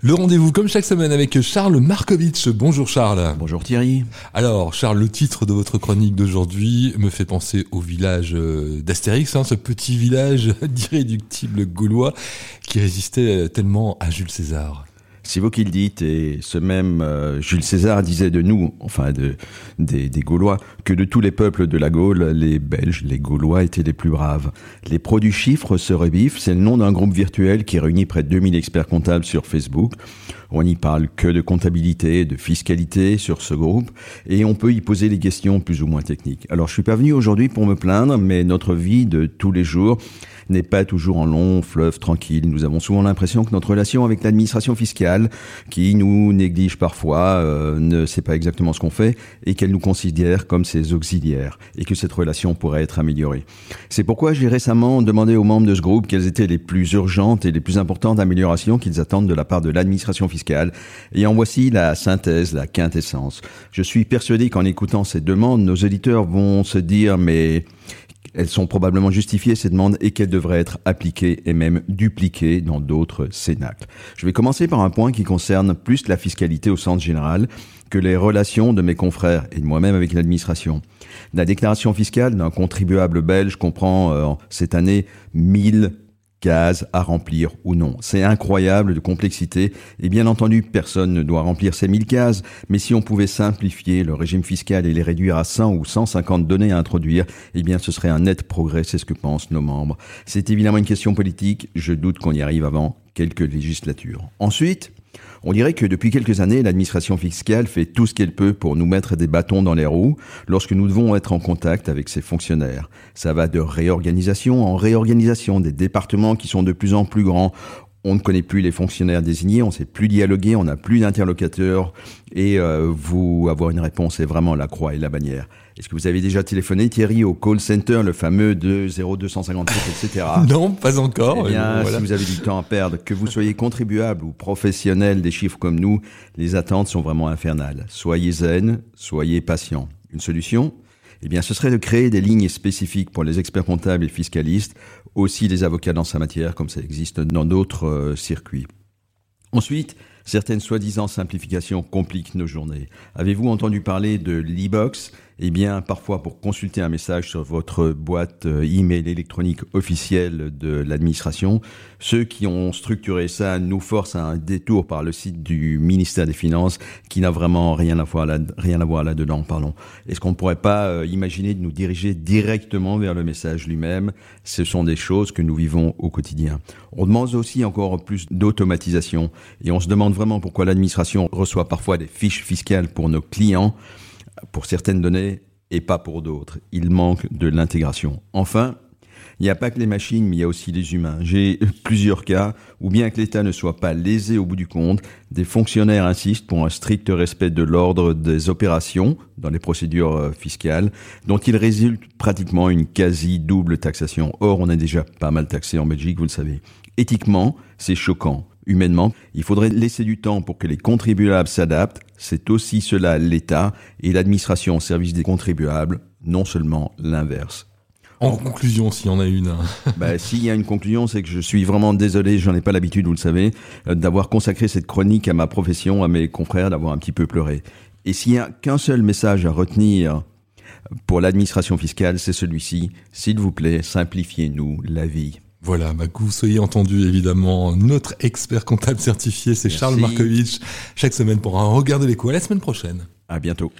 Le rendez-vous comme chaque semaine avec Charles Markovitch. Bonjour Charles. Bonjour Thierry. Alors Charles, le titre de votre chronique d'aujourd'hui me fait penser au village euh, d'Astérix, hein, ce petit village d'irréductibles gaulois qui résistait tellement à Jules César. C'est vous qui le dites, et ce même euh, Jules César disait de nous, enfin de, des, Gaulois, que de tous les peuples de la Gaule, les Belges, les Gaulois étaient les plus braves. Les pros du chiffre se revivent, c'est le nom d'un groupe virtuel qui réunit près de 2000 experts comptables sur Facebook. On n'y parle que de comptabilité, de fiscalité sur ce groupe, et on peut y poser des questions plus ou moins techniques. Alors je suis pas venu aujourd'hui pour me plaindre, mais notre vie de tous les jours n'est pas toujours en long fleuve tranquille. Nous avons souvent l'impression que notre relation avec l'administration fiscale, qui nous néglige parfois, euh, ne sait pas exactement ce qu'on fait et qu'elle nous considère comme ses auxiliaires et que cette relation pourrait être améliorée. C'est pourquoi j'ai récemment demandé aux membres de ce groupe quelles étaient les plus urgentes et les plus importantes améliorations qu'ils attendent de la part de l'administration fiscale et en voici la synthèse, la quintessence. Je suis persuadé qu'en écoutant ces demandes, nos auditeurs vont se dire mais elles sont probablement justifiées, ces demandes, et qu'elles devraient être appliquées et même dupliquées dans d'autres cénacles. Je vais commencer par un point qui concerne plus la fiscalité au sens général que les relations de mes confrères et de moi-même avec l'administration. La déclaration fiscale d'un contribuable belge comprend euh, cette année 1000 cases à remplir ou non. C'est incroyable de complexité et bien entendu personne ne doit remplir ces 1000 cases, mais si on pouvait simplifier le régime fiscal et les réduire à 100 ou 150 données à introduire, eh bien ce serait un net progrès, c'est ce que pensent nos membres. C'est évidemment une question politique, je doute qu'on y arrive avant quelques législatures. Ensuite, on dirait que depuis quelques années, l'administration fiscale fait tout ce qu'elle peut pour nous mettre des bâtons dans les roues lorsque nous devons être en contact avec ses fonctionnaires. Ça va de réorganisation en réorganisation des départements qui sont de plus en plus grands on ne connaît plus les fonctionnaires désignés, on ne sait plus dialoguer, on n'a plus d'interlocuteurs et euh, vous avoir une réponse est vraiment la croix et la bannière. Est-ce que vous avez déjà téléphoné Thierry au call center, le fameux de 0257, etc. non, pas encore. Eh bien, si vous avez du temps à perdre, que vous soyez contribuable ou professionnel des chiffres comme nous, les attentes sont vraiment infernales. Soyez zen, soyez patient. Une solution? Eh bien, ce serait de créer des lignes spécifiques pour les experts comptables et fiscalistes, aussi les avocats dans sa matière, comme ça existe dans d'autres euh, circuits. Ensuite, certaines soi-disant simplifications compliquent nos journées. Avez-vous entendu parler de l'e-box? Eh bien, parfois pour consulter un message sur votre boîte euh, email électronique officielle de l'administration, ceux qui ont structuré ça nous forcent à un détour par le site du ministère des Finances qui n'a vraiment rien à voir là-dedans, pardon. Est-ce qu'on ne pourrait pas euh, imaginer de nous diriger directement vers le message lui-même? Ce sont des choses que nous vivons au quotidien. On demande aussi encore plus d'automatisation et on se demande vraiment pourquoi l'administration reçoit parfois des fiches fiscales pour nos clients pour certaines données et pas pour d'autres. Il manque de l'intégration. Enfin, il n'y a pas que les machines, mais il y a aussi les humains. J'ai plusieurs cas où bien que l'État ne soit pas lésé au bout du compte, des fonctionnaires insistent pour un strict respect de l'ordre des opérations dans les procédures euh, fiscales, dont il résulte pratiquement une quasi double taxation. Or, on est déjà pas mal taxé en Belgique, vous le savez. Éthiquement, c'est choquant humainement. Il faudrait laisser du temps pour que les contribuables s'adaptent. C'est aussi cela l'État et l'administration au service des contribuables, non seulement l'inverse. En conclusion, s'il y en a une. bah, s'il y a une conclusion, c'est que je suis vraiment désolé, j'en ai pas l'habitude, vous le savez, euh, d'avoir consacré cette chronique à ma profession, à mes confrères, d'avoir un petit peu pleuré. Et s'il y a qu'un seul message à retenir pour l'administration fiscale, c'est celui-ci. S'il vous plaît, simplifiez-nous la vie. Voilà, bah, que vous soyez entendu évidemment, notre expert comptable certifié, c'est Charles Markovitch, chaque semaine pour un regard de l'écho. À la semaine prochaine. À bientôt.